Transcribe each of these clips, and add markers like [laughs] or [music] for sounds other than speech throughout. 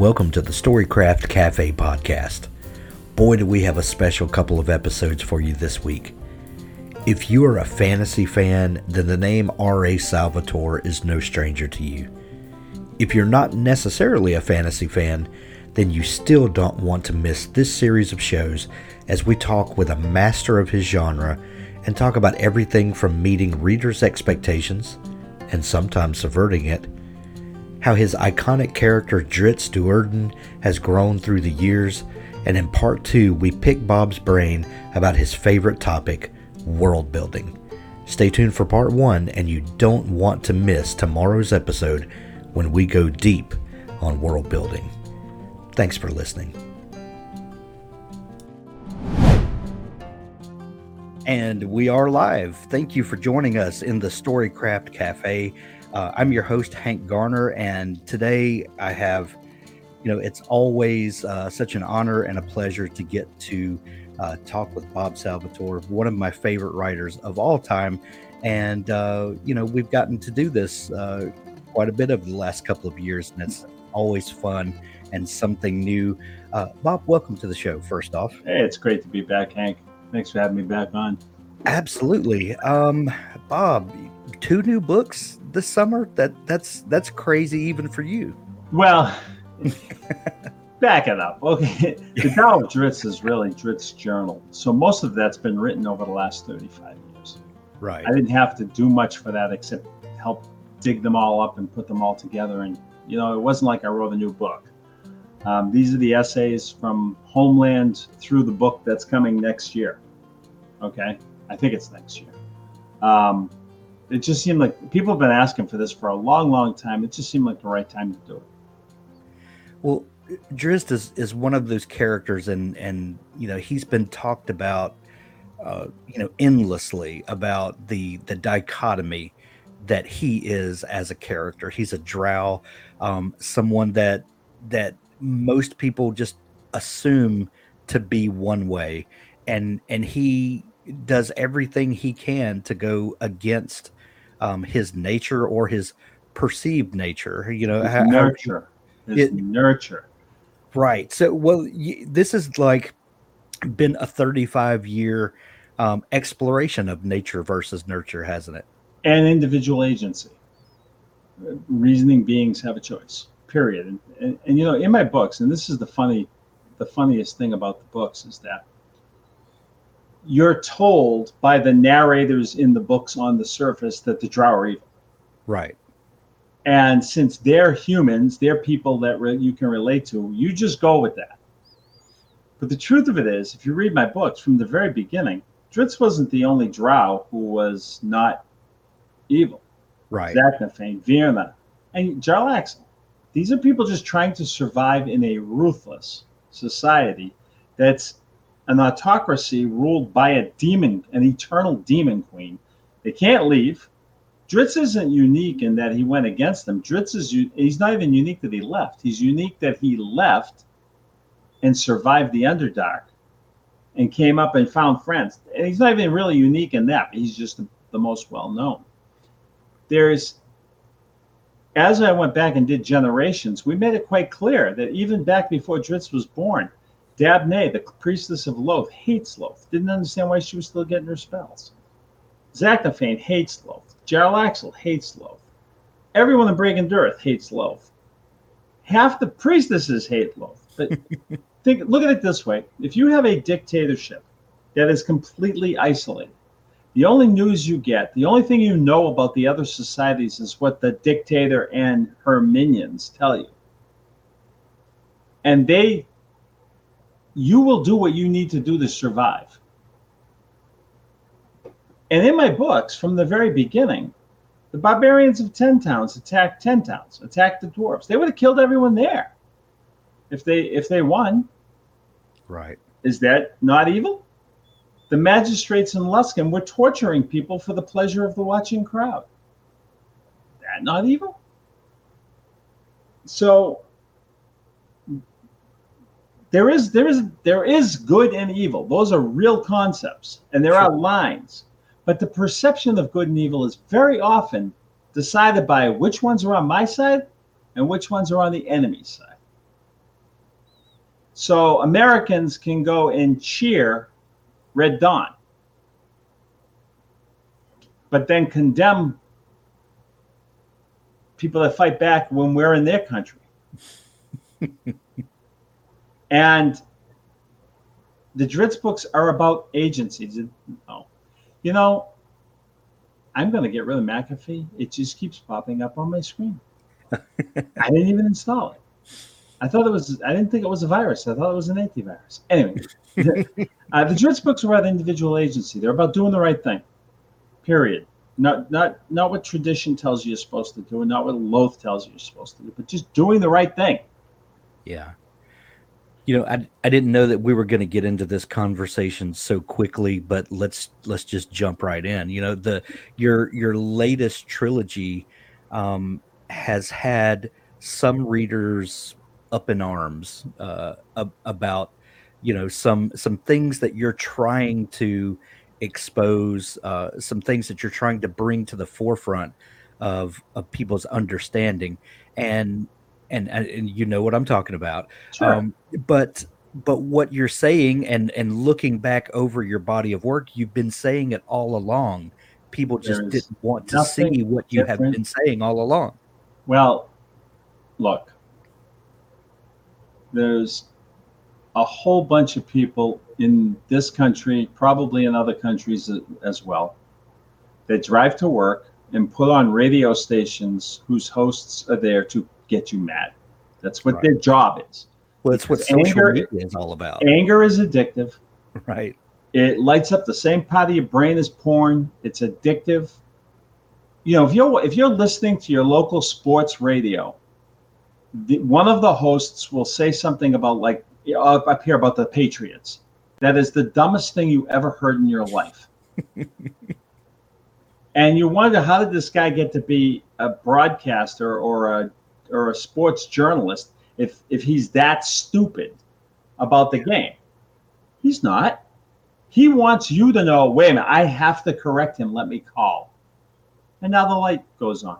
Welcome to the Storycraft Cafe podcast. Boy, do we have a special couple of episodes for you this week. If you are a fantasy fan, then the name R.A. Salvatore is no stranger to you. If you're not necessarily a fantasy fan, then you still don't want to miss this series of shows as we talk with a master of his genre and talk about everything from meeting readers' expectations and sometimes subverting it how his iconic character Drizzt Do'Urden has grown through the years, and in part two, we pick Bob's brain about his favorite topic, world building. Stay tuned for part one, and you don't want to miss tomorrow's episode when we go deep on world building. Thanks for listening. And we are live. Thank you for joining us in the Storycraft Cafe. Uh, I'm your host, Hank Garner, and today I have, you know, it's always uh, such an honor and a pleasure to get to uh, talk with Bob Salvatore, one of my favorite writers of all time. And, uh, you know, we've gotten to do this uh, quite a bit over the last couple of years, and it's always fun and something new. Uh, Bob, welcome to the show, first off. Hey, it's great to be back, Hank. Thanks for having me back on. Absolutely. Um, Bob, two new books this summer. That that's that's crazy even for you. Well, [laughs] back it up. Okay, the Tao of Drizzt is really Drizzt's journal, so most of that's been written over the last thirty-five years. Right. I didn't have to do much for that except help dig them all up and put them all together. And you know, it wasn't like I wrote a new book. Um, these are the essays from Homeland through the book that's coming next year. Okay, I think it's next year. Um, it just seemed like people have been asking for this for a long, long time. It just seemed like the right time to do it. Well, Drizzt is, is one of those characters, and and you know he's been talked about, uh, you know, endlessly about the the dichotomy that he is as a character. He's a drow, um, someone that that most people just assume to be one way, and and he does everything he can to go against um, his nature or his perceived nature. You know, how, nurture, how, it, nurture. Right. So, well, this is like been a 35 year um, exploration of nature versus nurture, hasn't it? And individual agency. Reasoning beings have a choice. Period. And, and, and you know, in my books, and this is the funny, the funniest thing about the books is that you're told by the narrators in the books on the surface that the drow are evil. Right. And since they're humans, they're people that re- you can relate to, you just go with that. But the truth of it is, if you read my books from the very beginning, Drizzt wasn't the only drow who was not evil. Right. Zaknafein, Vierna, and Jarlaxle. These are people just trying to survive in a ruthless society that's an autocracy ruled by a demon, an eternal demon queen. They can't leave. Drizzt isn't unique in that he went against them. Drizzt is he's not even unique that he left. He's unique that he left and survived the Underdark and came up and found friends. And he's not even really unique in that. He's just the, the most well known. There's as I went back and did generations, we made it quite clear that even back before Drizzt was born, Dab'nay, the priestess of Lolth, hates Lolth. Didn't understand why she was still getting her spells. Zaknafein hates Lolth. Jarlaxle hates Lolth. Everyone in Bregan D'aerthe hates Lolth. Half the priestesses hate Lolth. But [laughs] think, look at it this way: if you have a dictatorship that is completely isolated, the only news you get, the only thing you know about the other societies is what the dictator and her minions tell you. And they you will do what you need to do to survive. And in my books, from the very beginning, The barbarians of ten towns attacked ten towns, attacked the dwarves. They would have killed everyone there if they if they won. Right. Is that not evil? The magistrates in Luskan were torturing people for the pleasure of the watching crowd. That not evil? So there is there is there is good and evil. Those are real concepts, and there are lines. But the perception of good and evil is very often decided by which ones are on my side and which ones are on the enemy's side. So Americans can go and cheer Red Dawn, but then condemn people that fight back when we're in their country. [laughs] and the Drizzt books are about agencies. Oh, you know, I'm going to get rid of McAfee. It just keeps popping up on my screen. [laughs] I didn't even install it. I thought it was. I didn't think it was a virus. I thought it was an antivirus. Anyway, [laughs] uh, the Drizzt books are about individual agency. They're about doing the right thing. Period. Not not not what tradition tells you you're supposed to do, and not what Lolth tells you you're supposed to do, but just doing the right thing. Yeah. You know, I, I didn't know that we were going to get into this conversation so quickly, but let's let's just jump right in. You know, the your your latest trilogy um, has had some readers up in arms uh, about you know some some things that you're trying to expose uh, some things that you're trying to bring to the forefront of of people's understanding and and and you know what I'm talking about. Sure. um, but but what you're saying and and looking back over your body of work you've been saying it all along. People just There's didn't want to see what you have been saying all along. Well, look, there's a whole bunch of people in this country, probably in other countries as well, that drive to work and put on radio stations whose hosts are there to get you mad. That's what Right. their job is. well it's what anger- media is all about Anger is addictive. right It lights up the same part of your brain as porn. It's addictive. You know, if you're if you're listening to your local sports radio, the, one of the hosts will say something about like up here about the Patriots. That is the dumbest thing you ever heard in your life. [laughs] and you wonder how did this guy get to be a broadcaster or a or a sports journalist if if he's that stupid about the game? He's not. He wants you to know, wait a minute, I have to correct him. Let me call. And now the light goes on.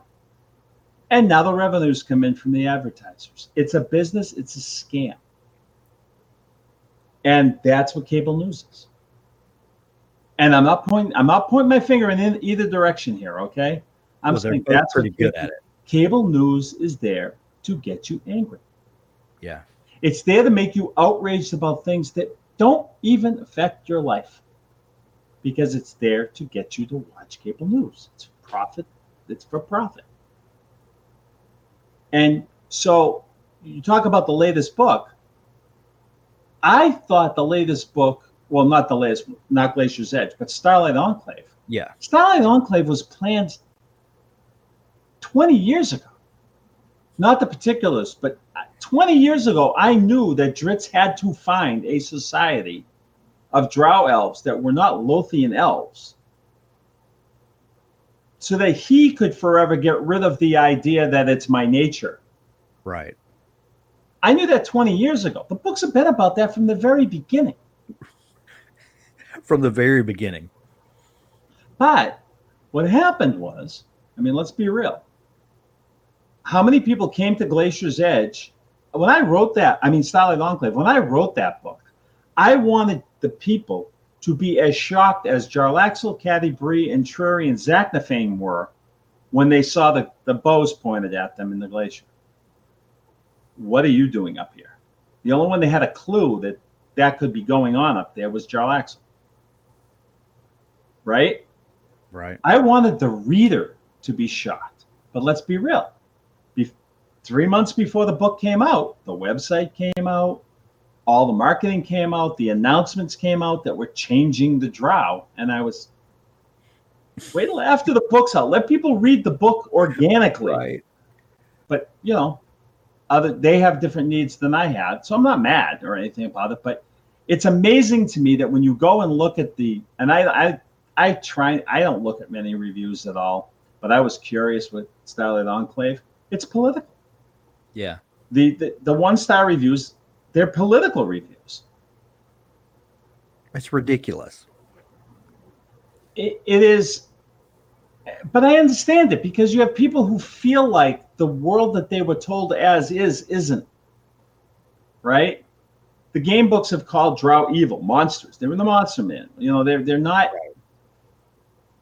And now the revenues come in from the advertisers. It's a business, it's a scam. And that's what cable news is. And I'm not pointing I'm not pointing my finger in either direction here, okay? I'm well, saying that's pretty good at it Cable news is there to get you angry. yeah It's there to make you outraged about things that don't even affect your life because it's there to get you to watch cable news. It's profit, it's for profit. And so you talk about the latest book. I thought the latest book, well, not the latest, not Glacier's Edge, but Starlight Enclave. yeah Starlight Enclave was planned 20 years ago. Not the particulars, but uh, 20 years ago, I knew that Drizzt had to find a society of drow elves that were not Lolthian elves so that he could forever get rid of the idea that it's my nature. right I knew that 20 years ago. The books have been about that from the very beginning. [laughs] from the very beginning But what happened was, I mean, let's be real. How many people came to Glacier's Edge? When I wrote that, I mean, Starlight Enclave, when I wrote that book, I wanted the people to be as shocked as Jarlaxle, Catti-brie, and Trury and Zaknafein were when they saw the, the bows pointed at them in the glacier. What are you doing up here? The only one that had a clue that that could be going on up there was Jarlaxle. Right? right I wanted the reader to be shocked. But let's be real. Three months before the book came out, the website came out, all the marketing came out, the announcements came out that were changing the drow. And I was, Wait till after the book's out. Let people read the book organically. Right. But you know, other they have different needs than I had, so I'm not mad or anything about it. But it's amazing to me that when you go and look at the and I I I try I don't look at many reviews at all, but I was curious with Starlight Enclave. It's political. Yeah. The the, the one star reviews, they're political reviews. It's ridiculous. It, it is but I understand it because you have people who feel like the world that they were told as is isn't. Right? The game books have called drow evil, monsters. They were the monster man. You know, they're they're not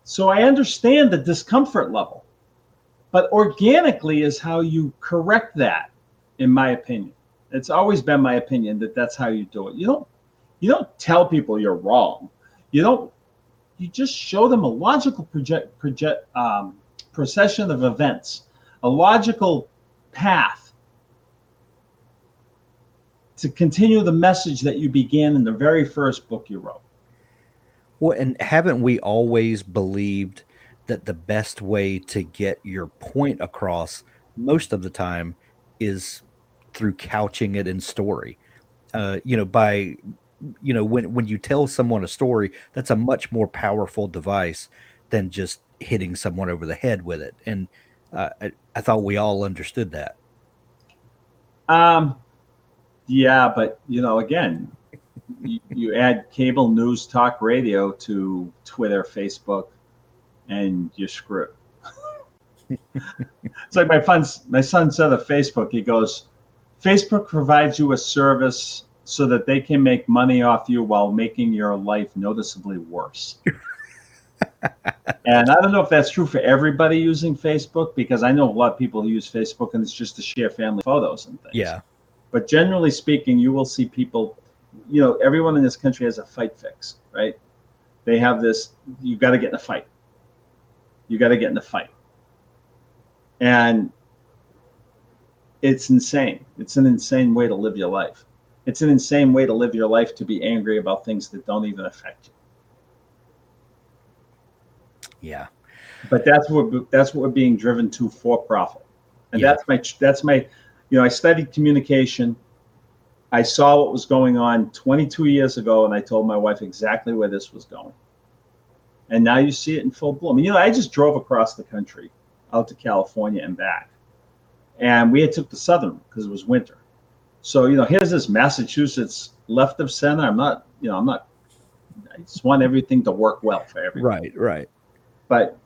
so I understand the discomfort level. But organically is how you correct that, in my opinion. It's always been my opinion that that's how you do it. You don't you don't tell people you're wrong. You don't you just show them a logical project, project um, procession of events, a logical path to continue the message that you began in the very first book you wrote. Well, and haven't we always believed that the best way to get your point across most of the time is through couching it in story? Uh, you know, by you know when when you tell someone a story that's a much more powerful device than just hitting someone over the head with it and uh, I, I thought we all understood that um yeah but you know again you, you add cable news talk radio to twitter facebook and you're screwed it's like my son's my son said of facebook he goes facebook provides you a service so that they can make money off you while making your life noticeably worse. [laughs] and I don't know if that's true for everybody using Facebook because I know a lot of people who use Facebook and it's just to share family photos and things. Yeah. But generally speaking, you will see people, you know, everyone in this country has a fight fix, right? They have this, you've got to get in a fight. You got to get in the fight. And it's insane. It's an insane way to live your life it's an insane way to live your life to be angry about things that don't even affect you. Yeah. But that's what that's what we're being driven to for profit. And yeah. that's my that's my you know, I studied communication. I saw what was going on 22 years ago and I told my wife exactly where this was going. And now you see it in full bloom. You know, I just drove across the country out to California and back. And we had took the southern because it was winter so, you know, here's this Massachusetts left of center. I'm not, you know, I'm not, I just want everything to work well for everybody. Right, right. But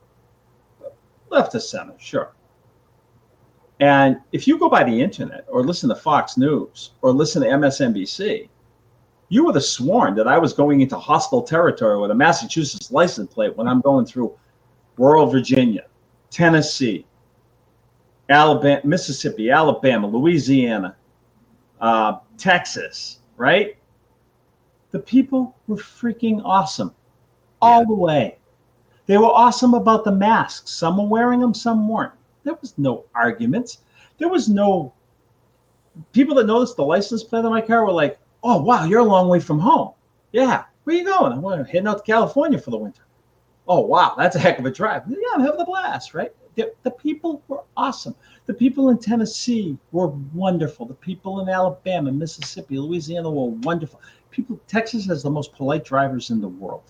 left of center, sure. And if you go by the internet or listen to Fox News or listen to MSNBC, you would have sworn that I was going into hostile territory with a Massachusetts license plate when I'm going through rural Virginia, Tennessee, Alabama, Mississippi, Alabama, Louisiana, uh, Texas, right? The people were freaking awesome all yeah. the way. They were awesome about the masks. Some were wearing them, some weren't. There was no arguments. There was no people that noticed the license plate on my car were like, "Oh wow, you're a long way from home." Yeah, where you going? I'm heading out to California for the winter. Oh wow, that's a heck of a drive. Yeah, I'm having a blast, right? The, the people were awesome. The people in Tennessee were wonderful. The people in Alabama, Mississippi, Louisiana were wonderful. People, Texas has the most polite drivers in the world.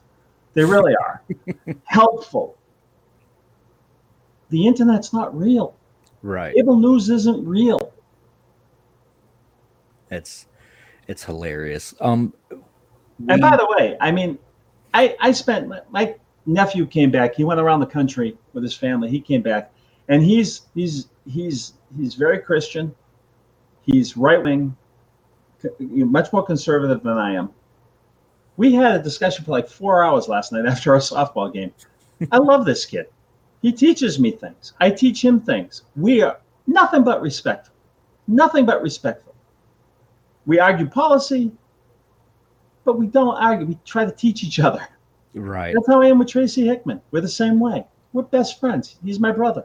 They really are. [laughs] Helpful. The internet's not real. Right. Cable news isn't real. It's it's hilarious. Um and by the way, I mean, I I spent my nephew came back. He went around the country with his family. He came back, and he's he's he's he's very Christian. He's right wing, much more conservative than I am. We had a discussion for like four hours last night [laughs] after our softball game. I love this kid. He teaches me things. I teach him things. We are nothing but respectful. Nothing but respectful. We argue policy, but we don't argue. We try to teach each other. Right. That's how I am with Tracy Hickman. We're the same way. We're best friends. He's my brother.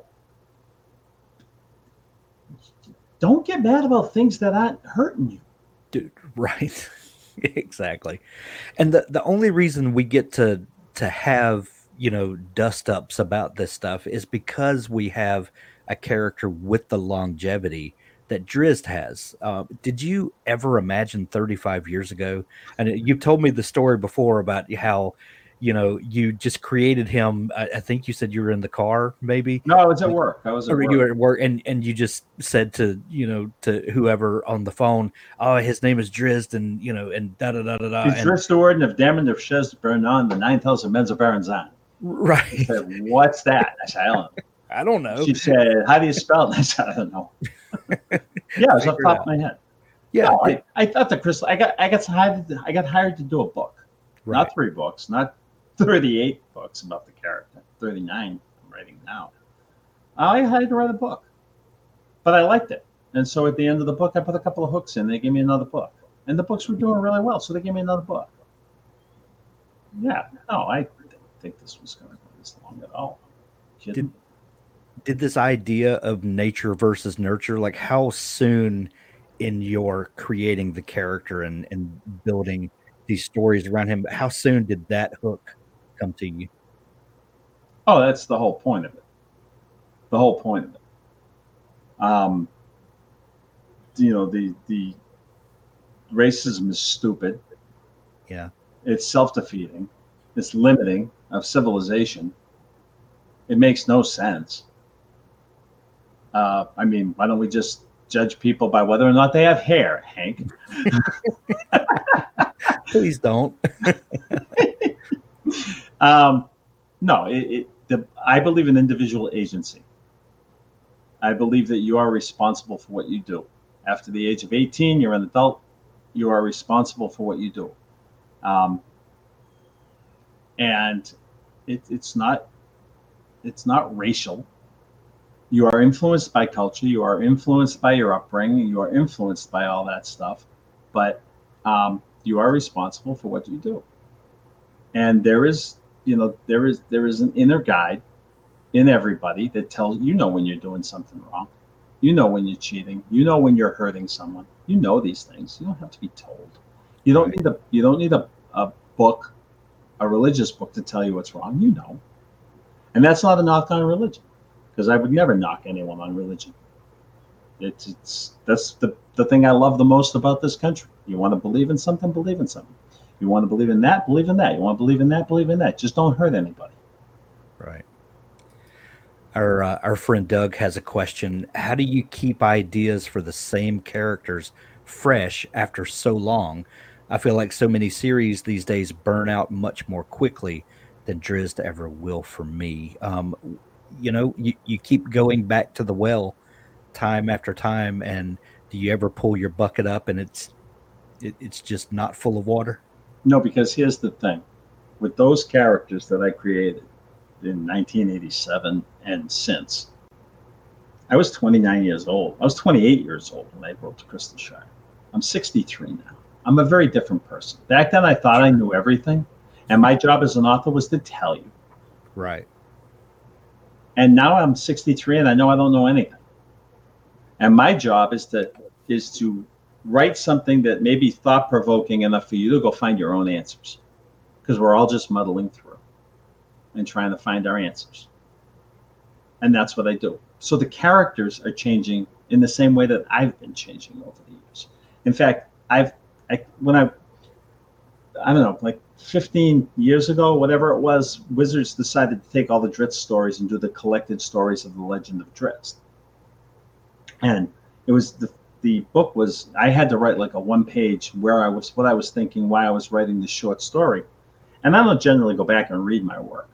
Don't get mad about things that aren't hurting you. Dude, [laughs] right. exactly. And the, the only reason we get to to have you know, dust ups about this stuff is because we have a character with the longevity that Drizzt has. Uh, did you ever imagine 35 years ago? And you've told me the story before about how, you know, you just created him. I, I think you said you were in the car, maybe. No, I was at work. I was at or work. you were at work, and and you just said to you know to whoever on the phone, oh, his name is Drizzt, and you know, and da da da da da. Drizzt Do'Urden of Daermon N'a'shezbaernon, the 9,000 Men's of. I Right. said, What's that? I said, I don't know. I don't know. She said, How do you spell this?" [laughs] I don't know. [laughs] yeah, it was off the top of my head. Yeah. No, I, I thought the crystal. I got I got hired. I got hired to do a book, right. not three books, not thirty-eight books about the character. Thirty-nine I'm writing now. I hired to write a book, but I liked it, and so at the end of the book, I put a couple of hooks in. They gave me another book, and the books were doing really well, so they gave me another book. Yeah, no, I didn't think this was going to go this long at all. Kidding? Did this idea of nature versus nurture like how soon in your creating the character and and building these stories around him how soon did that hook come to you Oh, that's the whole point of it. The whole point of it. Um, you know, the the racism is stupid. yeah It's self-defeating. It's limiting of civilization. It makes no sense. Uh, I mean, why don't we just judge people by whether or not they have hair, Hank? [laughs] please don't [laughs] Um, no, it, it, the, I believe in individual agency. I believe that you are responsible for what you do. After the age of 18, you're an adult. You are responsible for what you do. Um, and it, it's not it's not racial. You are influenced by culture. You are influenced by your upbringing. You are influenced by all that stuff. But um, you are responsible for what you do. And there is you know there is there is an inner guide in everybody that tells you know when you're doing something wrong you know when you're cheating you know when you're hurting someone you know these things you don't have to be told you don't need a you don't need a, a book a religious book to tell you what's wrong you know and that's not a knock on religion because i would never knock anyone on religion. It's, it's that's the, the thing i love the most about this country. You want to believe in something believe in something. You want to believe in that, believe in that. You want to believe in that, believe in that. Just don't hurt anybody. right. Our uh, our friend doug has a question. How do you keep ideas for the same characters fresh after so long? I feel like so many series these days burn out much more quickly than drizzt ever will for me. Um, you know you, you keep going back to the well time after time and do you ever pull your bucket up and it's it, it's just not full of water No, because here's the thing with those characters that I created in 1987 and since, I was 29 years old. I was 28 years old when I wrote The Crystal Shard. I'm 63 now. I'm a very different person. Back then, I thought I knew everything, and my job as an author was to tell you. right and now I'm 63 and I know I don't know anything. And my job is to is to write something that may be thought provoking enough for you to go find your own answers, because we're all just muddling through and trying to find our answers. And that's what I do. So the characters are changing in the same way that I've been changing over the years. In fact, I've I, when I I don't know, like 15 years ago, whatever it was, Wizards decided to take all the Drizzt stories and do the collected stories of the Legend of Drizzt. And it was the the book was I had to write like a one page where I was what I was thinking, why I was writing the short story. And I don't generally go back and read my work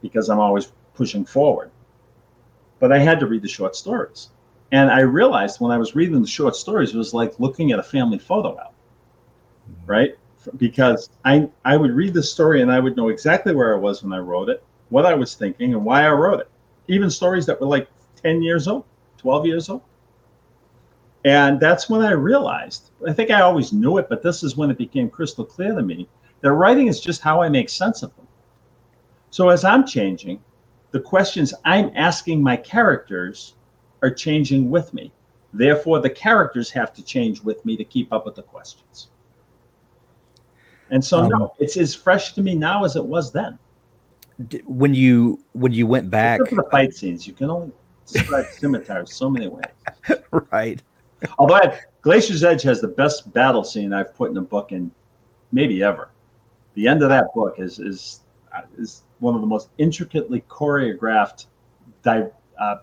because I'm always pushing forward. But I had to read the short stories. And I realized when I was reading the short stories, it was like looking at a family photo album, mm-hmm. right? Because I I would read the story and I would know exactly where I was when I wrote it, what I was thinking, and why I wrote it. Even stories that were like 10 years old, 12 years old. And that's when I realized, I think I always knew it, but this is when it became crystal clear to me that writing is just how I make sense of them. So as I'm changing, the questions I'm asking my characters are changing with me. Therefore, the characters have to change with me to keep up with the questions. And so, Um, no, it's as fresh to me now as it was then. when you when you went back for the fight scenes, you can only describe [laughs] scimitars so many ways. [laughs] right. Although I, Glacier's Edge has the best battle scene I've put in a book in maybe ever. The end of that book is is uh, is one of the most intricately choreographed, di- uh,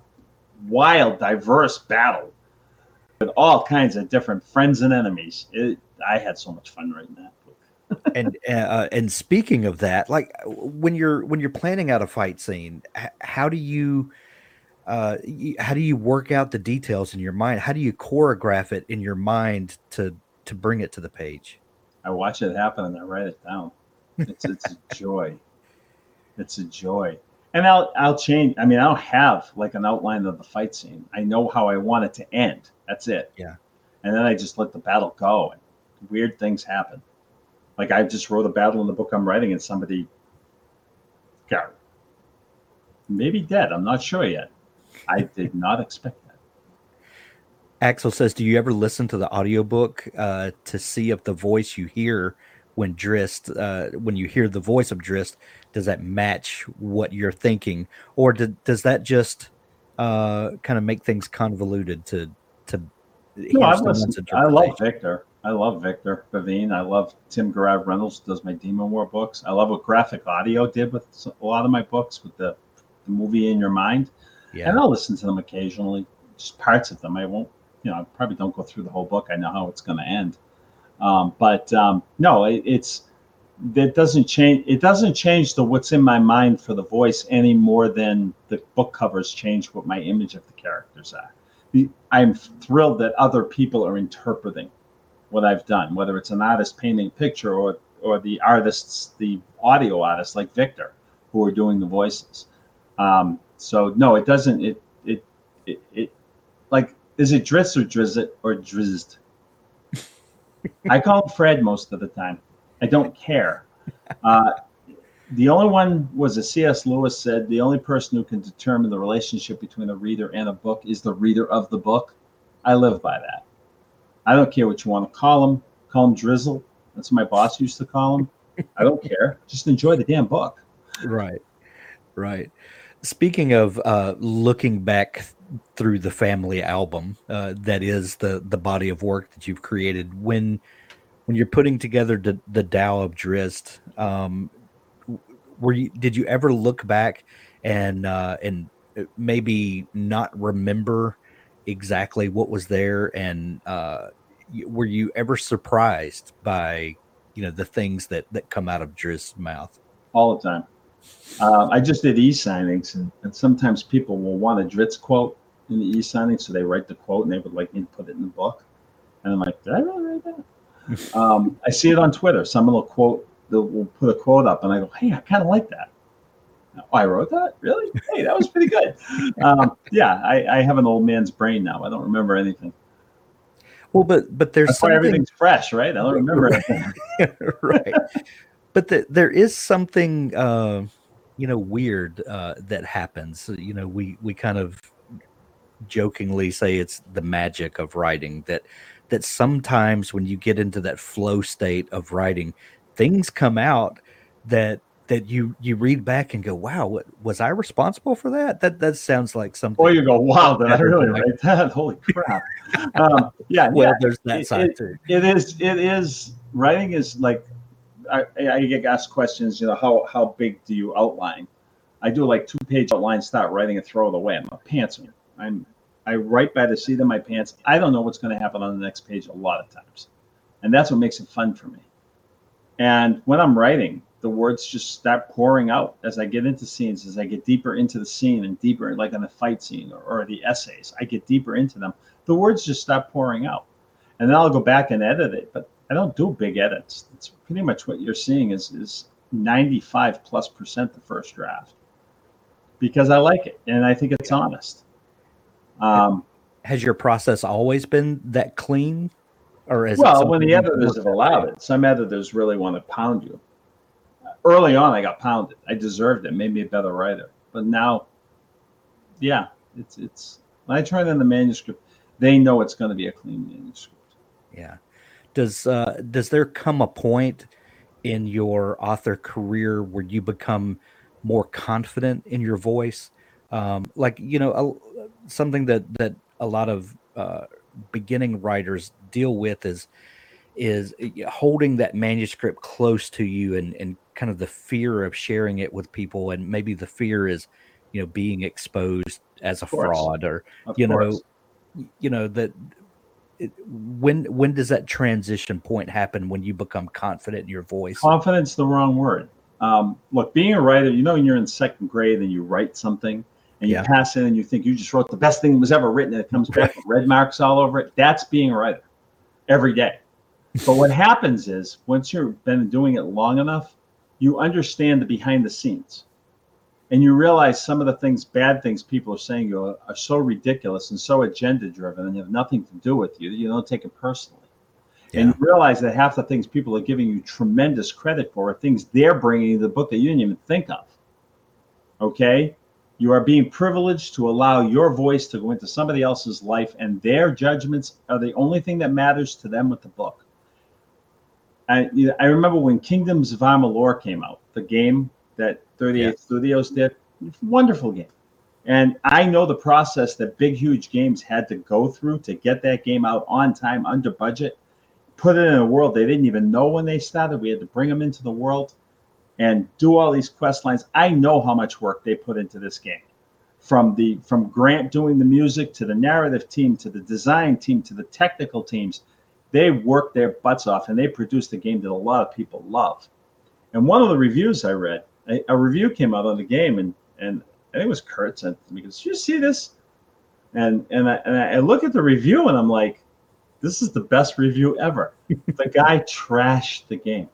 wild, diverse battle with all kinds of different friends and enemies. It, I had so much fun writing that. And uh, and speaking of that, like when you're when you're planning out a fight scene, how do you uh, how do you work out the details in your mind? How do you choreograph it in your mind to to bring it to the page? I watch it happen and I write it down. It's it's a joy. It's a joy. And I'll I'll change. I mean, I don't have like an outline of the fight scene. I know how I want it to end. That's it. Yeah. And then I just let the battle go, and weird things happen. Like I just wrote a battle in the book I'm writing, and somebody got maybe dead. I'm not sure yet. I did not expect that. Axel says, "Do you ever listen to the audiobook uh, to see if the voice you hear when Drizzt, uh, when you hear the voice of Drizzt, does that match what you're thinking, or does that just uh, kind of make things convoluted to to?" No, I, I love Victor. I love Victor Bevine. I love Tim Gerard Reynolds does my Demon War books. I love what Graphic Audio did with a lot of my books with the, the movie in your mind. Yeah. And I'll listen to them occasionally, just parts of them. I won't, you know, I probably don't go through the whole book. I know how it's going to end. Um, but um, no, it, it's that doesn't change. It doesn't change the what's in my mind for the voice any more than the book covers change what my image of the characters are. I'm thrilled that other people are interpreting what I've done, whether it's an artist painting a picture or or the artists, the audio artists like Victor, who are doing the voices. Um, so no, it doesn't. It it it, it like is it Drizzt or Drizzit or Drizzed? I call him Fred most of the time. I don't care. [laughs] Uh, the only one was a C.S. Lewis said the only person who can determine the relationship between a reader and a book is the reader of the book. I live by that. I don't care what you want to call him. Call him Drizzle. That's what my boss used to call him. I don't care. [laughs] Just enjoy the damn book. Right. Right. Speaking of uh, looking back through the family album, uh, that is the the body of work that you've created. When when you're putting together the, the Tao of Drizzt, um, were you did you ever look back and uh, and maybe not remember exactly what was there, and uh, were you ever surprised by you know the things that that come out of Drizzt's mouth? All the time. Uh, I just did e-signings, and, and sometimes people will want a Drizzt quote in the e-signing, so they write the quote and they would like me to put it in the book. And I'm like, did I really write that? [laughs] um, I see it on Twitter. Someone will quote, they'll will put a quote up, and I go, hey, I kind of like that. Oh, I wrote that? Really? Hey, that was pretty good. [laughs] Um, yeah, I, I have an old man's brain now. I don't remember anything. Well, but but there's That's something... everything's fresh, right? I don't remember [laughs] right. But the, there is something. Uh, you know weird uh, that happens. You know, we we kind of jokingly say it's the magic of writing that that sometimes when you get into that flow state of writing, things come out that that you you read back and go, "Wow, what, was I responsible for that?" That that sounds like something. Or you go, "Wow, did I really write that? [laughs] Holy [laughs] crap!" um, yeah, well, yeah, there's that it, side it, too. It is. It is. Writing is like I, I get asked questions, you know, how how big do you outline? I do like two page outline, start writing and throw it away. I'm a pantser. I'm I write by the seat of my pants. I don't know what's going to happen on the next page a lot of times, and that's what makes it fun for me. And when I'm writing, the words just start pouring out as I get into scenes, as I get deeper into the scene and deeper, like in the fight scene or, or the essays, I get deeper into them. The words just stop pouring out, and then I'll go back and edit it. But I don't do big edits. It's pretty much what you're seeing is is 95 plus percent the first draft because I like it and I think it's honest. Um, Has your process always been that clean, or is well when the editors have allowed it? Some editors really want to pound you. Early on, I got pounded. I deserved it. Made me a better writer. But now, yeah, it's it's. When I turn in the manuscript, they know it's going to be a clean manuscript. Yeah does uh, does there come a point in your author career where you become more confident in your voice. Um, like you know, a, something that that a lot of uh, beginning writers deal with is is holding that manuscript close to you and and kind of the fear of sharing it with people and maybe the fear is you know being exposed as a fraud or Of you course. know you know that it, when when does that transition point happen when you become confident in your voice confidence the wrong word um, look being a writer you know when you're in second grade and you write something and you Yeah. pass it and you think you just wrote the best thing that was ever written and it comes back [laughs] with red marks all over it that's being a writer every day but what happens is once you've been doing it long enough you understand the behind the scenes and you realize some of the things bad things people are saying you are, are so ridiculous and so agenda driven and have nothing to do with you that you don't take it personally and you realize that half the things people are giving you tremendous credit for are things they're bringing to the book that you didn't even think of. Okay? You are being privileged to allow your voice to go into somebody else's life, and their judgments are the only thing that matters to them with the book. I, I remember when Kingdoms of Amalur came out, the game that 38 Yeah. Studios did. Wonderful game. And I know the process that big, huge games had to go through to get that game out on time, under budget, put it in a world they didn't even know when they started. We had to bring them into the world and do all these quest lines. I know how much work they put into this game. From the from Grant doing the music to the narrative team to the design team to the technical teams, they worked their butts off and they produced a game that a lot of people love. And one of the reviews I read, a, a review came out on the game, and and I think it was Kurt sent to me. He goes, "Did you see this?" And and I, and I look at the review and I'm like, "This is the best review ever." [laughs] the guy trashed the game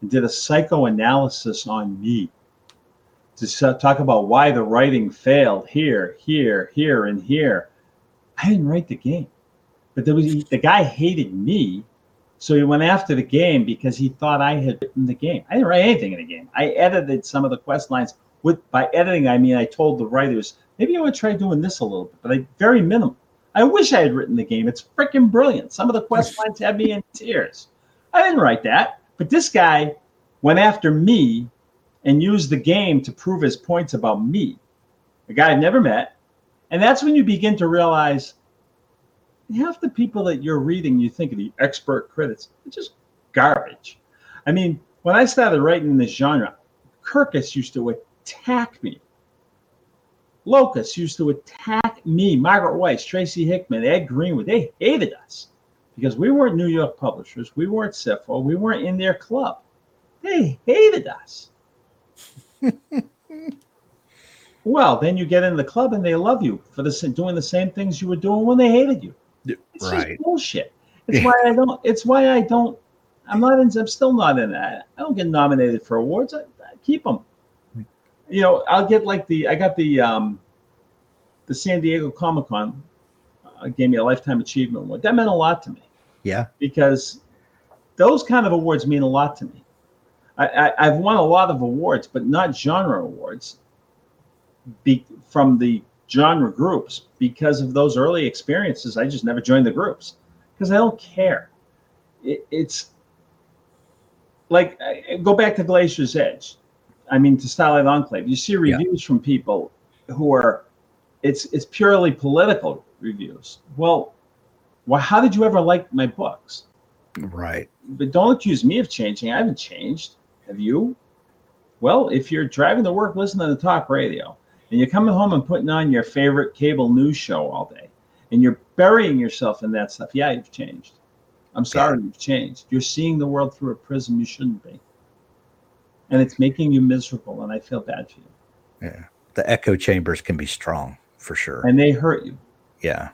and did a psychoanalysis on me to talk about why the writing failed here, here, here, and here. I didn't write the game, but there was the guy hated me, so he went after the game because he thought I had written the game. I didn't write anything in the game. I edited some of the quest lines. With by editing, I mean I told the writers maybe I would try doing this a little bit, but I very minimal. I wish I had written the game. It's freaking brilliant. Some of the quest [laughs] lines had me in tears. I didn't write that, but this guy went after me and used the game to prove his points about me, a guy I've never met. And that's when you begin to realize half the people that you're reading, you think of the expert critics, they're just garbage. I mean, when I started writing in this genre, Kirkus used to attack me. Locus used to attack me, Margaret Weis, Tracy Hickman, Ed Greenwood. They hated us because we weren't New York publishers. We weren't CIFO. We weren't in their club. They hated us. [laughs] well, then you get in the club and they love you for the, doing the same things you were doing when they hated you. It's right just bullshit. It's why I don't. It's why I don't. I'm not in. I'm still not in that. I don't get nominated for awards. I, I keep them. You know, I'll get like the. I got the um, the San Diego Comic Con. Uh, gave me a lifetime achievement award. That meant a lot to me yeah because those kind of awards mean a lot to me. I, I, I've won a lot of awards, but not genre awards be, from the genre groups because of those early experiences. I just never joined the groups because I don't care. It, it's like go back to Glacier's Edge. I mean, to Starlight Enclave. You see Yeah. reviews from people who are it's it's purely political reviews. Well, well, how did you ever like my books? right but don't accuse me of changing. I haven't changed. Have you? Well, if you're driving to work listen to the talk radio and you're coming home and putting on your favorite cable news show all day and you're burying yourself in that stuff, yeah, you've changed. I'm sorry you've changed. You're seeing the world through a prism you shouldn't be. And it's making you miserable, and I feel bad for you. yeah the echo chambers can be strong for sure And they hurt you. yeah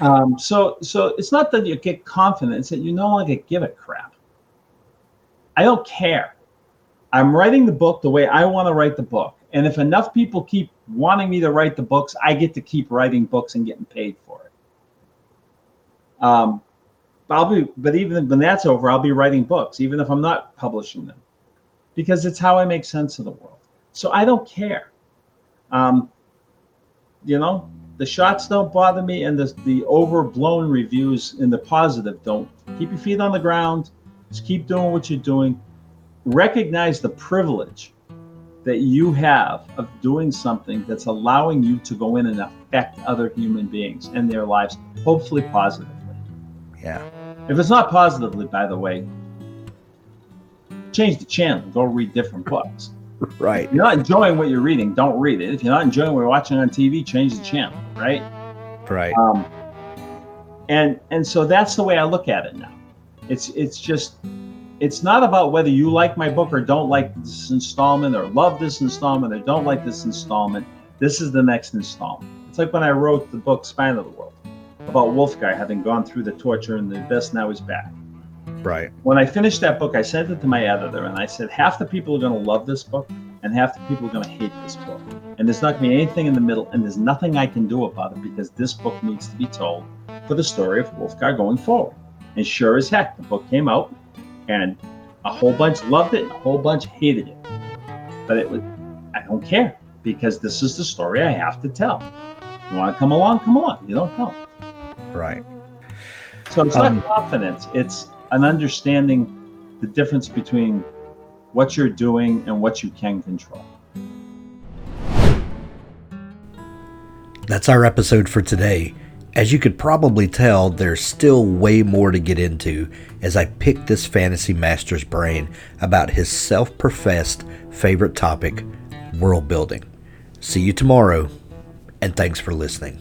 Um, so, so it's not that you get confident; it's that you no longer give a crap. I don't care. I'm writing the book the way I want to write the book, and if enough people keep wanting me to write the books, I get to keep writing books and getting paid for it. Um, I'll be, but even when that's over, I'll be writing books, even if I'm not publishing them, because it's how I make sense of the world. So I don't care. Um, you know, the shots don't bother me, and the the overblown reviews in the positive don't. Keep your feet on the ground. Just keep doing what you're doing. Recognize the privilege that you have of doing something that's allowing you to go in and affect other human beings and their lives, hopefully positively. Yeah. If it's not positively, by the way, change the channel, go read different books. [laughs] Right. If you're not enjoying what you're reading, don't read it. If you're not enjoying what you're watching on TV, change the channel, right? Right. Um, and and so that's the way I look at it now. It's it's just it's not about whether you like my book or don't like this installment or love this installment or don't like this installment. This is the next installment. It's like when I wrote the book Spine of the World about Wulfgar having gone through the torture and the abyss, now he's back. Right. When I finished that book, I sent it to my editor and I said, half the people are going to love this book and half the people are going to hate this book. And there's not going to be anything in the middle, and there's nothing I can do about it because this book needs to be told for the story of Wulfgar going forward. And sure as heck, the book came out and a whole bunch loved it and a whole bunch hated it. But it was, I don't care because this is the story I have to tell. You want to come along? Come along. You don't come. Right. So it's Um, not confidence, it's an understanding the difference between what you're doing and what you can control. That's our episode for today. As you could probably tell, there's still way more to get into as I pick this fantasy master's brain about his self professed favorite topic, world building. See you tomorrow, and thanks for listening.